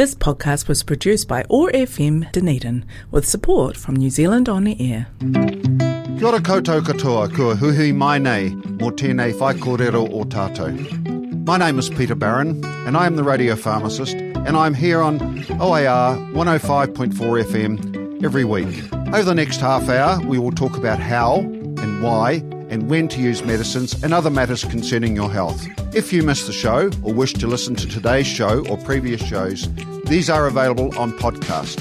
This podcast was produced by OAR FM Dunedin with support from New Zealand On Air. Kia ora koutou katoa, kua huhui mai nei, mō tēnei whai kōrero o tātou. My name is Peter Barron, and I am the radio pharmacist, and I'm here on OAR 105.4 FM every week. Over the next half hour, we will talk about how and why and when to use medicines and other matters concerning your health. If you missed the show or wish to listen to today's show or previous shows, these are available on podcast.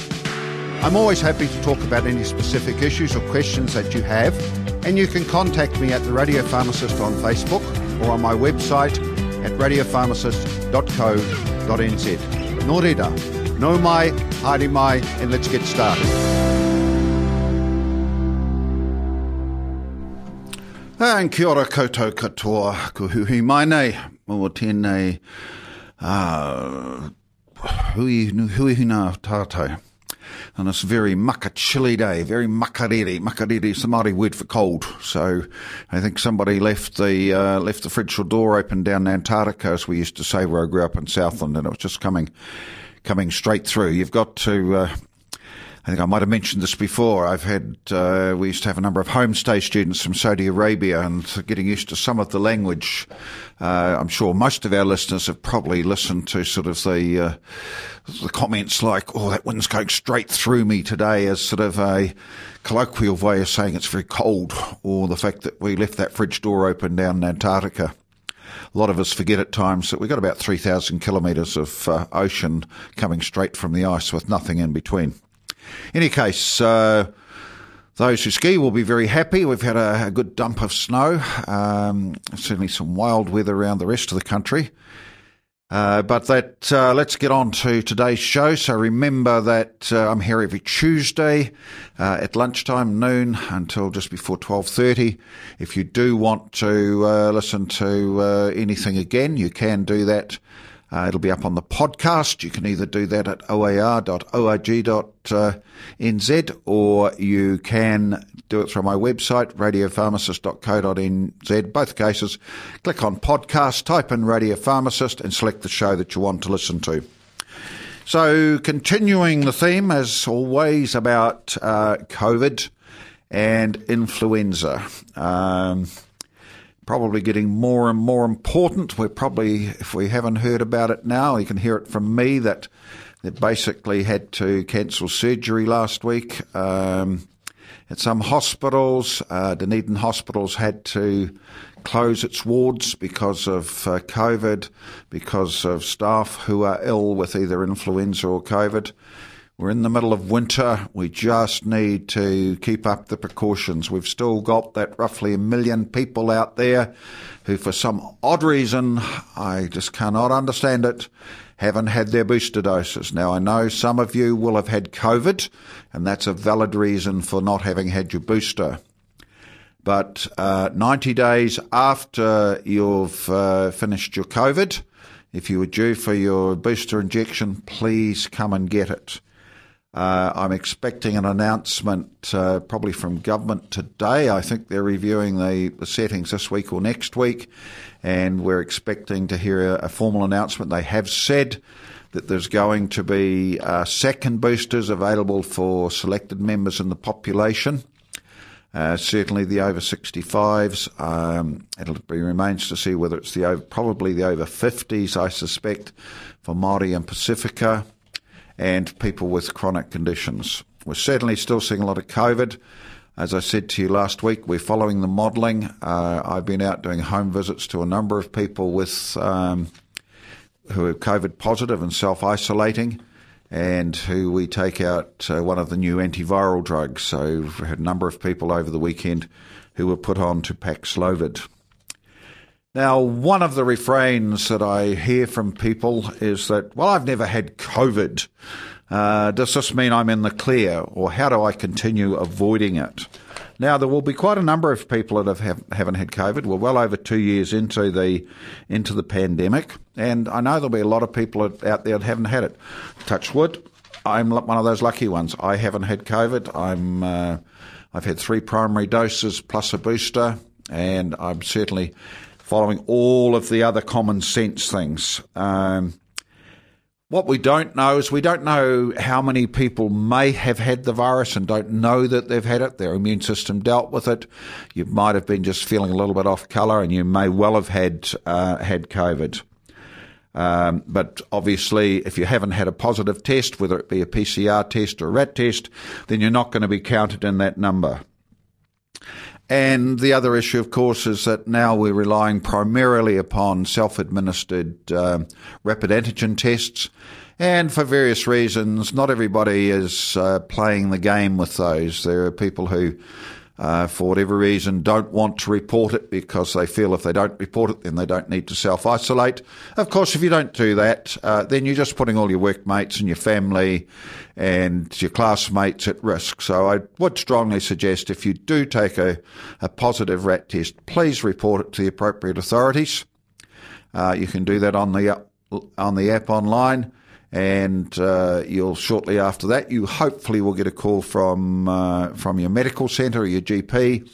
I'm always happy to talk about any specific issues or questions that you have, and you can contact me at the Radio Pharmacist on Facebook or on my website at radiopharmacist.co.nz. Nō reira, no mai, haere mai, and let's get started. And kia ora koutou katoa, ko hui mai nei, mō tēnei uh, hui, hui huna tātou. On this very mucka chilly day, very makariri. Makariri is the Māori word for cold. So I think somebody left the uh, left the fridge door open down Antarctica, as we used to say where I grew up in Southland, and it was just coming coming straight through. You've got to uh, I think I might have mentioned this before. I've had, uh, we used to have a number of homestay students from Saudi Arabia and getting used to some of the language. Uh, I'm sure most of our listeners have probably listened to sort of the, uh, the comments like, oh, that wind's going straight through me today as sort of a colloquial way of saying it's very cold or the fact that we left that fridge door open down in Antarctica a lot of us forget at times that we've got about 3,000 kilometres of uh, ocean coming straight from the ice with nothing in between any case, uh, those who ski will be very happy. We've had a, a good dump of snow, um, certainly some wild weather around the rest of the country. Uh, but that uh, let's get on to today's show. So remember that uh, I'm here every Tuesday uh, at lunchtime, noon until just before twelve thirty. If you do want to uh, listen to anything again, you can do that uh, it'll be up on the podcast. You can either do that at oar.org.nz or you can do it through my website, radiopharmacist.co.nz. Both cases, click on podcast, type in Radio Pharmacist and select the show that you want to listen to. So, continuing the theme, as always, about uh, COVID and influenza. Um, probably getting more and more important. We're probably, if we haven't heard about it now, you can hear it from me that they basically had to cancel surgery last week. Um, at some hospitals, uh, Dunedin hospitals had to close its wards because of uh, COVID, because of staff who are ill with either influenza or COVID. We're in the middle of winter. We just need to keep up the precautions. We've still got that roughly a million people out there who, for some odd reason, I just cannot understand it, haven't had their booster doses. Now, I know some of you will have had COVID, and that's a valid reason for not having had your booster. But uh, 90 days after you've uh, finished your COVID, if you were due for your booster injection, please come and get it. Uh, I'm expecting an announcement uh, probably from government today. I think they're reviewing the, the, settings this week or next week, and we're expecting to hear a, a formal announcement. They have said that there's going to be uh, second boosters available for selected members in the population. Uh, certainly the over 65s. Um, be remains to see whether it's the over, probably the over 50s, I suspect, for Māori and Pacifica and people with chronic conditions. We're certainly still seeing a lot of COVID. As I said to you last week, we're following the modelling. Uh, I've been out doing home visits to a number of people with um, who are COVID positive and self isolating, and who we take out uh, one of the new antiviral drugs. So we've had a number of people over the weekend who were put on to Paxlovid. Now, one of the refrains that I hear from people is that, well, I've never had COVID. Uh, does this mean I'm in the clear, or how do I continue avoiding it? Now, there will be quite a number of people that have, haven't had COVID. We're well over two years into the into the pandemic, and I know there'll be a lot of people out there that haven't had it. Touch wood, I'm one of those lucky ones. I haven't had COVID. I'm uh, I've had three primary doses plus a booster, and I'm certainly following all of the other common sense things. Um, What we don't know is we don't know how many people may have had the virus and don't know that they've had it. Their immune system dealt with it. You might have been just feeling a little bit off colour, and you may well have had uh, had COVID. Um, but obviously, if you haven't had a positive test, whether it be a PCR test or a RAT test, then you're not going to be counted in that number. And the other issue, of course, is that now we're relying primarily upon self-administered uh, rapid antigen tests. And for various reasons, not everybody is uh, playing the game with those. There are people who uh, for whatever reason, don't want to report it because they feel if they don't report it, then they don't need to self isolate. Of course, if you don't do that, uh, then you're just putting all your workmates and your family and your classmates at risk. So I would strongly suggest if you do take a, a positive rat test, please report it to the appropriate authorities. Uh, you can do that on the on the app online and uh, you'll shortly after that you hopefully will get a call from uh, from your medical centre or your GP.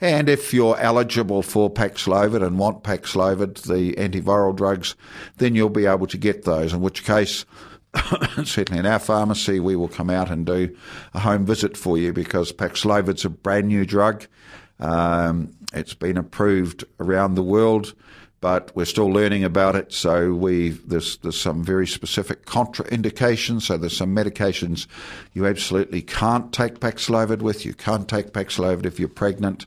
And if you're eligible for Paxlovid and want Paxlovid, the antiviral drugs, then you'll be able to get those. In which case, certainly in our pharmacy, we will come out and do a home visit for you because Paxlovid's a brand new drug. Um, it's been approved around the world but we're still learning about it. So we there's there's some very specific contraindications. So there's some medications you absolutely can't take Paxlovid with. You can't take Paxlovid if you're pregnant.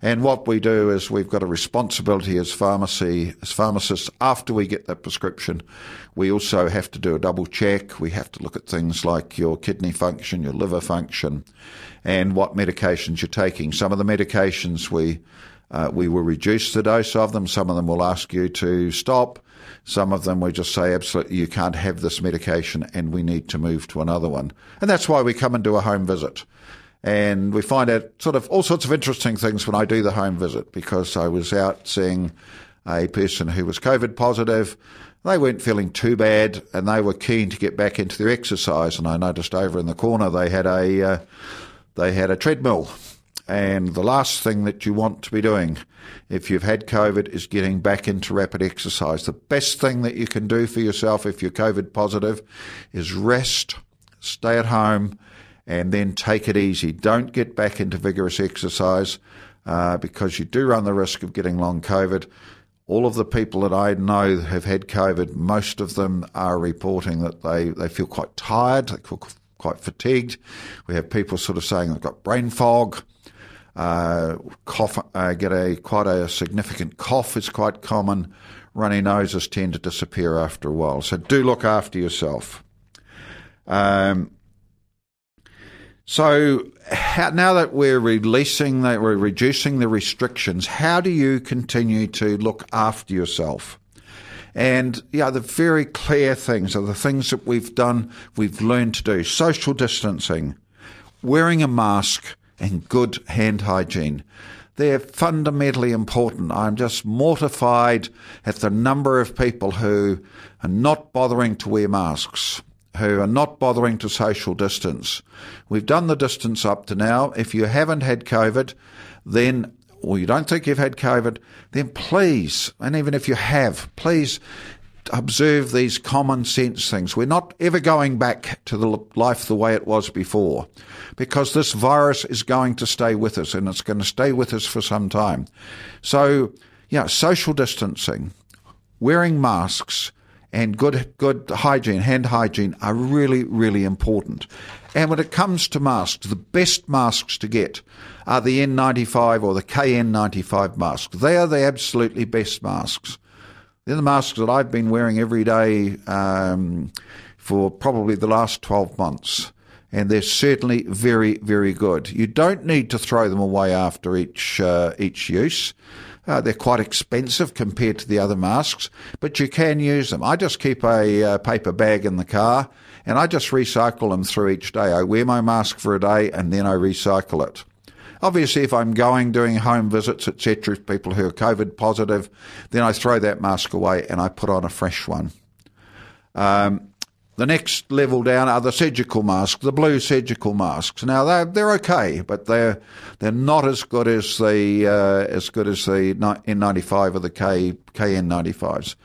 And what we do is we've got a responsibility as pharmacy as pharmacists after we get that prescription. We also have to do a double check. We have to look at things like your kidney function, your liver function, and what medications you're taking. Some of the medications we uh, we will reduce the dose of them. Some of them will ask you to stop. Some of them we just say, absolutely, you can't have this medication and we need to move to another one. And that's why we come and do a home visit. And we find out sort of all sorts of interesting things when I do the home visit because I was out seeing a person who was COVID positive. They weren't feeling too bad and they were keen to get back into their exercise. And I noticed over in the corner they had a, uh, they had a treadmill and the last thing that you want to be doing if you've had COVID is getting back into rapid exercise. The best thing that you can do for yourself if you're COVID positive is rest, stay at home, and then take it easy. Don't get back into vigorous exercise uh, because you do run the risk of getting long COVID. All of the people that I know have had COVID, most of them are reporting that they, they feel quite tired, they feel quite fatigued. We have people sort of saying they've got brain fog uh, cough, uh, get a quite a significant cough is quite common. Runny noses tend to disappear after a while. So do look after yourself. Um, so how, now that we're releasing, that we're reducing the restrictions, how do you continue to look after yourself? And yeah, the very clear things are the things that we've done, we've learned to do. Social distancing, wearing a mask, and good hand hygiene. They're fundamentally important. I'm just mortified at the number of people who are not bothering to wear masks, who are not bothering to social distance. We've done the distance up to now. If you haven't had COVID, then or you don't think you've had COVID, then please, and even if you have, please observe these common sense things. We're not ever going back to the life the way it was before because this virus is going to stay with us and it's going to stay with us for some time. So, yeah, social distancing, wearing masks, and good good hygiene, hand hygiene are really, really important. And when it comes to masks, the best masks to get are the N95 or the KN95 masks. They are the absolutely best masks. They're the masks that I've been wearing every day um, for probably the last 12 months. And they're certainly very, very good. You don't need to throw them away after each uh, each use. Uh, they're quite expensive compared to the other masks, but you can use them. I just keep a uh, paper bag in the car and I just recycle them through each day. I wear my mask for a day and then I recycle it. Obviously, if I'm going, doing home visits, etc., people who are COVID positive, then I throw that mask away and I put on a fresh one. Um, the next level down are the surgical masks, the blue surgical masks. Now they're they're okay, but they're they're not as good as the uh, as good as the N95 or the K KN95s.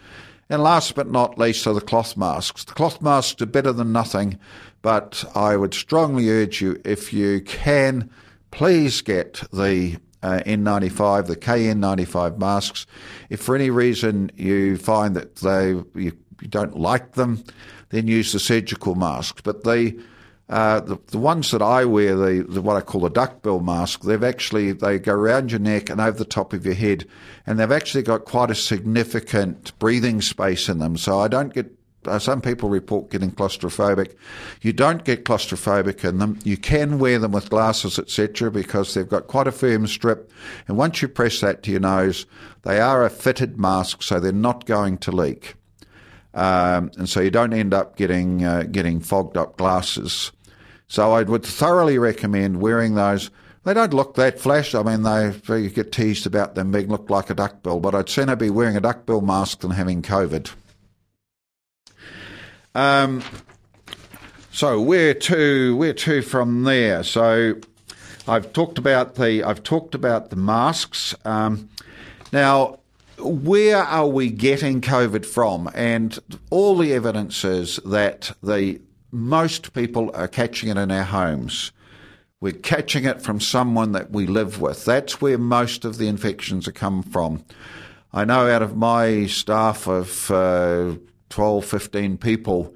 And last but not least are the cloth masks. The cloth masks are better than nothing, but I would strongly urge you, if you can, please get the uh, N95, the KN95 masks. If for any reason you find that they you, you don't like them, then use the surgical masks. But the uh, the, the ones that I wear, the, the what I call the duckbill mask, they've actually they go around your neck and over the top of your head, and they've actually got quite a significant breathing space in them. So I don't get. Uh, some people report getting claustrophobic. You don't get claustrophobic in them. You can wear them with glasses, etc., because they've got quite a firm strip. And once you press that to your nose, they are a fitted mask, so they're not going to leak. Um, and so you don't end up getting uh, getting fogged up glasses. So I would thoroughly recommend wearing those. They don't look that flash. I mean, they you get teased about them being look like a duckbill, but I'd sooner be wearing a duckbill mask than having COVID. Um, so where to? Where to from there? So I've talked about the I've talked about the masks. Um, now where are we getting COVID from? And all the evidence is that the most people are catching it in our homes. We're catching it from someone that we live with. That's where most of the infections are come from. I know out of my staff of uh, 12, 15 people,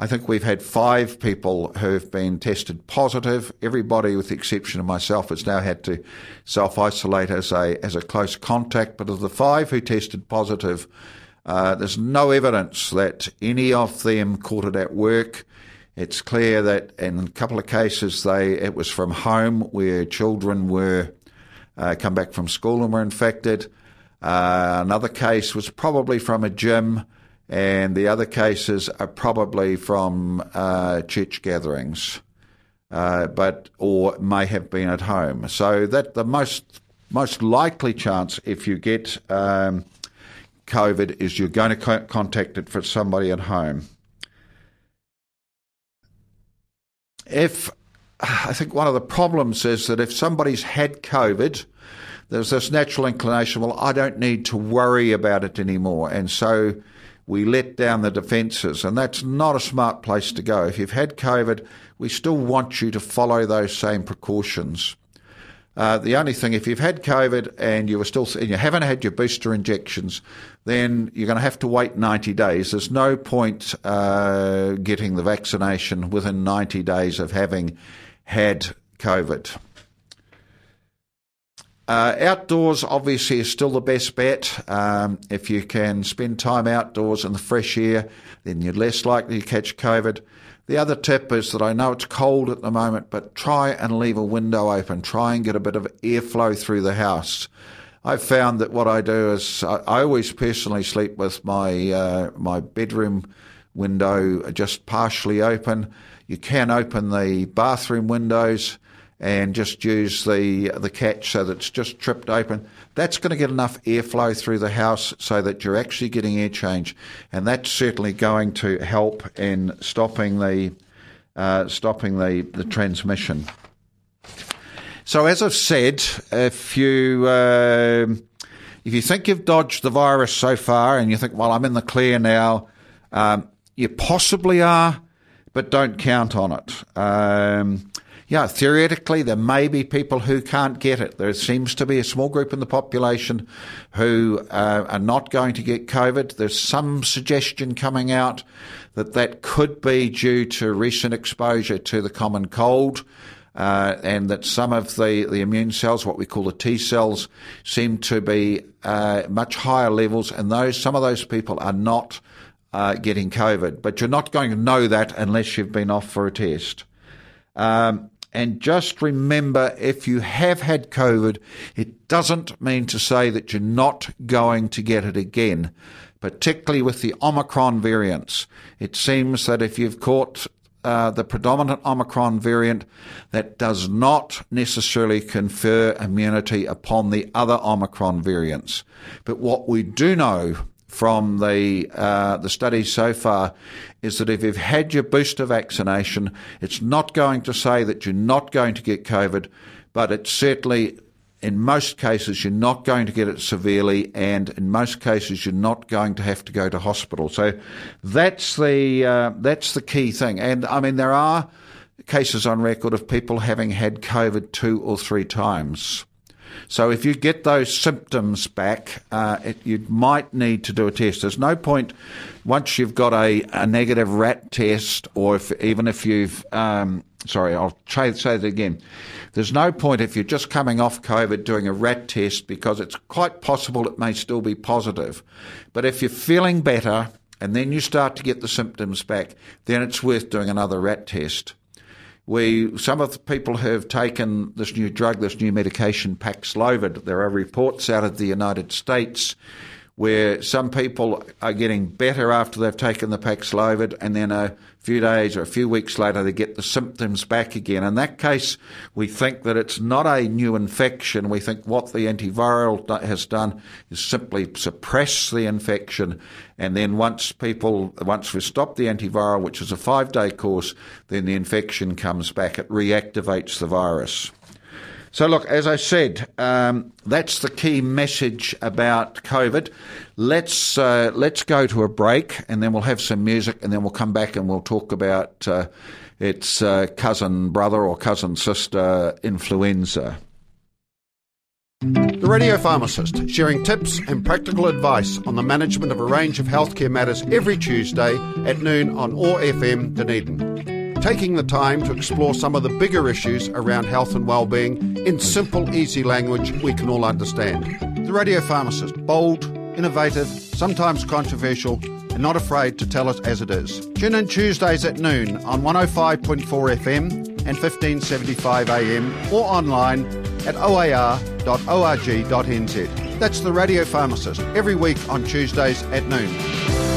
I think we've had five people who've been tested positive. Everybody, with the exception of myself, has now had to self isolate as a as a close contact. But of the five who tested positive, uh, there's no evidence that any of them caught it at work. It's clear that in a couple of cases they it was from home where children were uh, come back from school and were infected. Uh, another case was probably from a gym and the other cases are probably from uh, church gatherings, uh, but or may have been at home. So that the most most likely chance if you get um, COVID is you're going to co- contact it for somebody at home. If I think one of the problems is that if somebody's had COVID, there's this natural inclination, well, I don't need to worry about it anymore. And so we let down the defences, and that's not a smart place to go. If you've had COVID, we still want you to follow those same precautions. Uh, the only thing, if you've had COVID and you were still and you haven't had your booster injections, then you're going to have to wait 90 days. There's no point uh, getting the vaccination within 90 days of having had COVID. Uh, outdoors, obviously, is still the best bet. Um, if you can spend time outdoors in the fresh air, then you're less likely to catch COVID. The other tip is that I know it's cold at the moment, but try and leave a window open. Try and get a bit of airflow through the house. I've found that what I do is I, I always personally sleep with my uh, my bedroom window just partially open. You can open the bathroom windows and just use the the catch so that it's just tripped open. That's going to get enough airflow through the house so that you're actually getting air change, and that's certainly going to help in stopping the uh, stopping the the transmission. So, as I've said, if you uh, if you think you've dodged the virus so far, and you think, "Well, I'm in the clear now," um, you possibly are, but don't count on it. Um, yeah, theoretically, there may be people who can't get it. There seems to be a small group in the population who uh, are not going to get COVID. There's some suggestion coming out that that could be due to recent exposure to the common cold. Uh, and that some of the, the immune cells, what we call the T cells, seem to be uh, much higher levels, and those some of those people are not uh, getting COVID. But you're not going to know that unless you've been off for a test. Um, and just remember if you have had COVID, it doesn't mean to say that you're not going to get it again, particularly with the Omicron variants. It seems that if you've caught uh, the predominant Omicron variant, that does not necessarily confer immunity upon the other Omicron variants. But what we do know from the uh, the studies so far is that if you've had your booster vaccination, it's not going to say that you're not going to get COVID, but it's certainly in most cases, you're not going to get it severely, and in most cases, you're not going to have to go to hospital. So that's the uh, that's the key thing. And I mean, there are cases on record of people having had COVID two or three times. So if you get those symptoms back, uh, it, you might need to do a test. There's no point once you've got a, a negative rat test, or if, even if you've um, sorry, I'll try, say that again. There's no point if you're just coming off COVID doing a rat test because it's quite possible it may still be positive. But if you're feeling better and then you start to get the symptoms back, then it's worth doing another rat test. We, some of the people who have taken this new drug, this new medication, Paxlovid, there are reports out of the United States where some people are getting better after they've taken the Paxlovid, and then a few days or a few weeks later they get the symptoms back again. In that case, we think that it's not a new infection. We think what the antiviral has done is simply suppress the infection, and then once people, once we stop the antiviral, which is a five-day course, then the infection comes back. It reactivates the virus. So, look, as I said, um, that's the key message about COVID. Let's uh, let's go to a break, and then we'll have some music, and then we'll come back and we'll talk about uh, its uh, cousin brother or cousin sister influenza. The Radio Pharmacist, sharing tips and practical advice on the management of a range of healthcare matters every Tuesday at noon on OAR FM Dunedin taking the time to explore some of the bigger issues around health and well-being in simple, easy language we can all understand. The Radio Pharmacist, bold, innovative, sometimes controversial, and not afraid to tell it as it is. Tune in Tuesdays at noon on 105.4 FM and 1575 AM or online at oar.org.nz. That's the Radio Pharmacist, every week on Tuesdays at noon.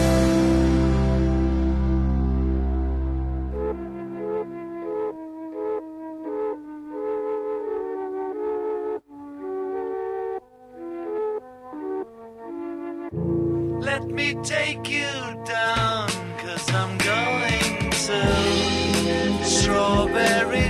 Strawberry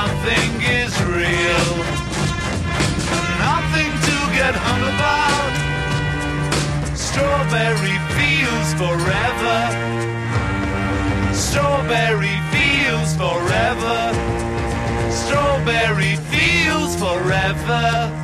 nothing is real. Nothing to get hung about. Strawberry fields forever. Strawberry fields forever. Strawberry fields forever.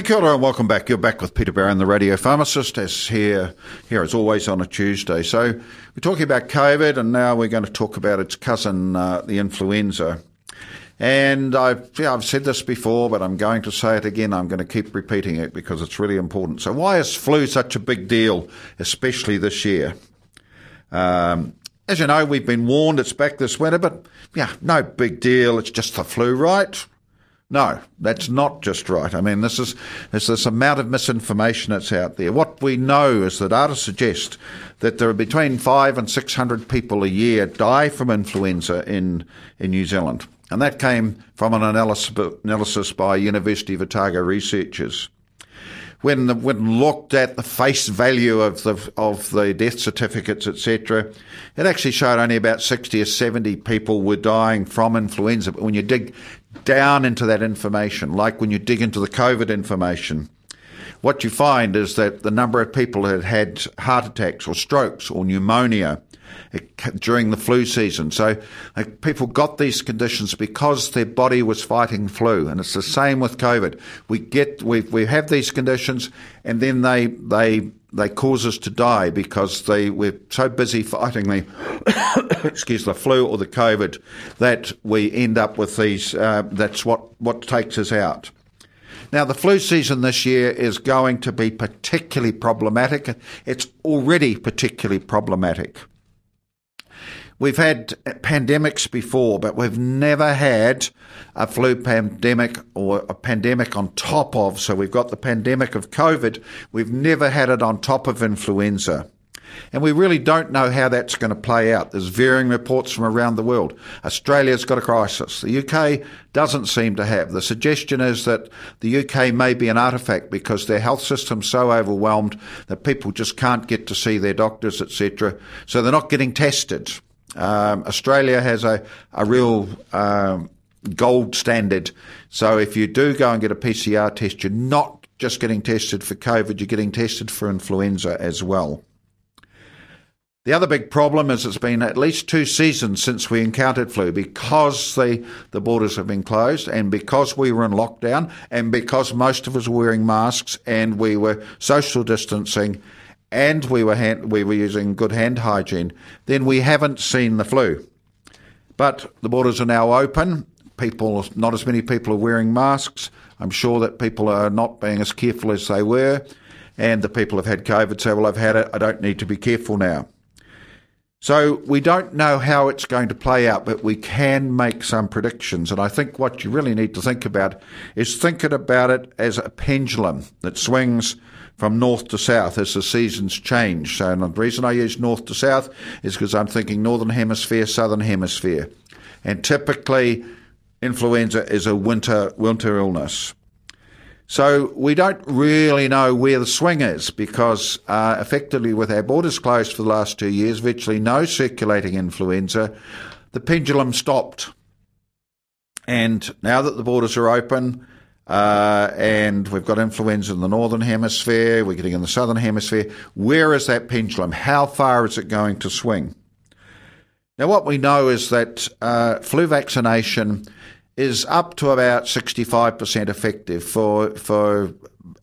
Kia ora and welcome back. You're back with Peter Barron, the radio pharmacist, as here, here as always on a Tuesday. So we're talking about COVID, and now we're going to talk about its cousin, uh, the influenza. And I've, yeah, I've said this before, but I'm going to say it again. I'm going to keep repeating it because it's really important. So why is flu such a big deal, especially this year? Um, as you know, we've been warned it's back this winter, but yeah, no big deal. It's just the flu, right? No, that's not just right. I mean, this is there's this amount of misinformation that's out there. What we know is the data suggest that there are between five and six hundred people a year die from influenza in in New Zealand, and that came from an analysis, analysis by University of Otago researchers when the, when looked at the face value of the of the death certificates, etc., it actually showed only about sixty or seventy people were dying from influenza. But when you dig down into that information, like when you dig into the COVID information, what you find is that the number of people that had heart attacks or strokes or pneumonia eh, during the flu season. So like, people got these conditions because their body was fighting flu, and it's the same with COVID. We get we we have these conditions, and then they they they cause us to die because they we're so busy fighting the excuse the flu or the COVID that we end up with these. Uh, that's what what takes us out. Now, the flu season this year is going to be particularly problematic. It's already particularly problematic. We've had pandemics before, but we've never had a flu pandemic or a pandemic on top of. So we've got the pandemic of COVID. We've never had it on top of influenza. And we really don't know how that's going to play out. There's varying reports from around the world. Australia's got a crisis. The UK doesn't seem to have. The suggestion is that the UK may be an artifact because their health system's so overwhelmed that people just can't get to see their doctors, etc. So they're not getting tested. Um, Australia has a, a real um, gold standard. So if you do go and get a PCR test, you're not just getting tested for COVID, you're getting tested for influenza as well. The other big problem is it's been at least two seasons since we encountered flu because the, the borders have been closed and because we were in lockdown and because most of us were wearing masks and we were social distancing and we were hand, we were using good hand hygiene, then we haven't seen the flu. But the borders are now open. People, not as many people are wearing masks. I'm sure that people are not being as careful as they were, and the people have had COVID say, "Well, I've had it. I don't need to be careful now." So we don't know how it's going to play out, but we can make some predictions. And I think what you really need to think about is thinking about it as a pendulum that swings from north to south as the seasons change. So the reason I use north to south is because I'm thinking northern hemisphere, southern hemisphere. And typically influenza is a winter winter illness. So we don't really know where the swing is because uh, effectively with our borders closed for the last two years, virtually no circulating influenza, the pendulum stopped. And now that the borders are open, uh, and we've got influenza in the northern hemisphere, we're getting in the southern hemisphere. Where is that pendulum? How far is it going to swing? Now, what we know is that uh, flu vaccination is up to about 65% effective for, for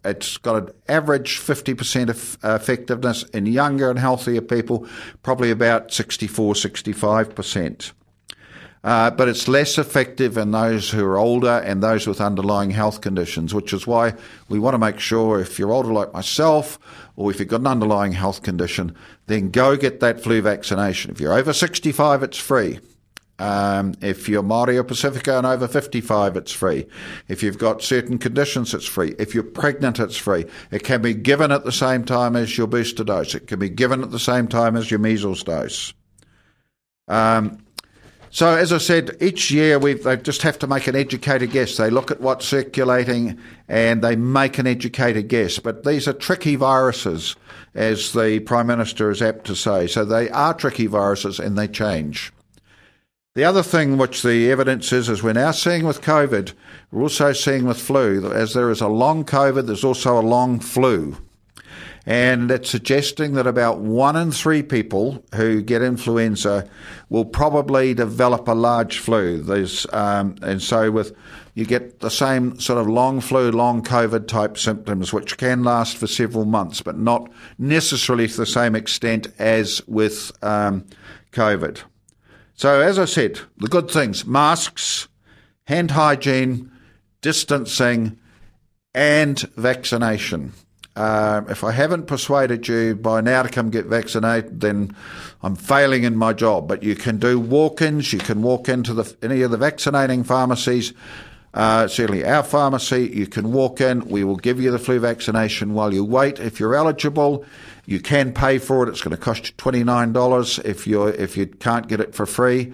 it's got an average 50% effectiveness in younger and healthier people, probably about 64, 65%. Uh, but it's less effective in those who are older and those with underlying health conditions, which is why we want to make sure if you're older like myself or if you've got an underlying health condition, then go get that flu vaccination. If you're over 65, it's free. Um, if you're Māori or Pacifica and over 55, it's free. If you've got certain conditions, it's free. If you're pregnant, it's free. It can be given at the same time as your booster dose. It can be given at the same time as your measles dose. Um, So, as I said, each year we they just have to make an educated guess. They look at what's circulating and they make an educated guess. But these are tricky viruses, as the Prime Minister is apt to say. So, they are tricky viruses and they change. The other thing which the evidence is, is we're now seeing with COVID, we're also seeing with flu. As there is a long COVID, there's also a long flu. And it's suggesting that about one in three people who get influenza will probably develop a large flu. There's, um, and so with you get the same sort of long flu, long COVID type symptoms, which can last for several months, but not necessarily to the same extent as with um, COVID. So, as I said, the good things masks, hand hygiene, distancing, and vaccination. Uh, if I haven't persuaded you by now to come get vaccinated, then I'm failing in my job. But you can do walk-ins. You can walk into the, any of the vaccinating pharmacies. Uh, certainly our pharmacy, you can walk in. We will give you the flu vaccination while you wait. If you're eligible, you can pay for it. It's going to cost you twenty nine dollars if you if you can't get it for free.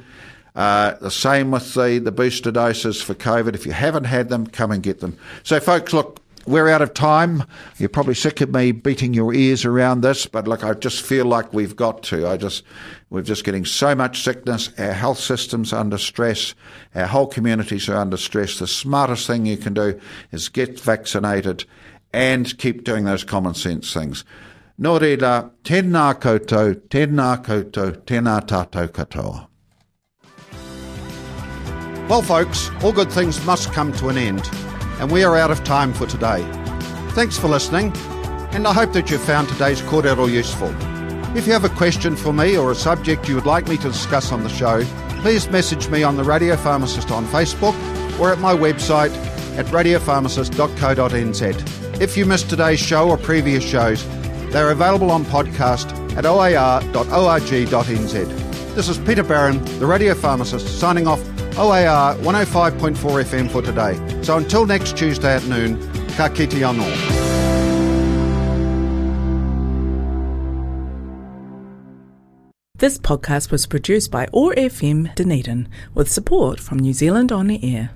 Uh, the same with the, the booster doses for COVID. If you haven't had them, come and get them. So, folks, look, we're out of time. You're probably sick of me beating your ears around this, but look, I just feel like we've got to. I just, we're just getting so much sickness. Our health system's under stress. Our whole communities are under stress. The smartest thing you can do is get vaccinated and keep doing those common sense things. Nō reira, tēnā koutou, tēnā koutou, tēnā tātou katoa. Well, folks, all good things must come to an end and we are out of time for today. Thanks for listening, and I hope that you found today's kōrero useful. If you have a question for me or a subject you would like me to discuss on the show, please message me on the Radio Pharmacist on Facebook or at my website at radiopharmacist.co.nz. If you missed today's show or previous shows, they're available on podcast at oar.org.nz. This is Peter Barron, the Radio Pharmacist, signing off OAR 105.4 FM for today. So until next Tuesday at noon, ka kite anō. This podcast was produced by OAR FM Dunedin with support from New Zealand On Air.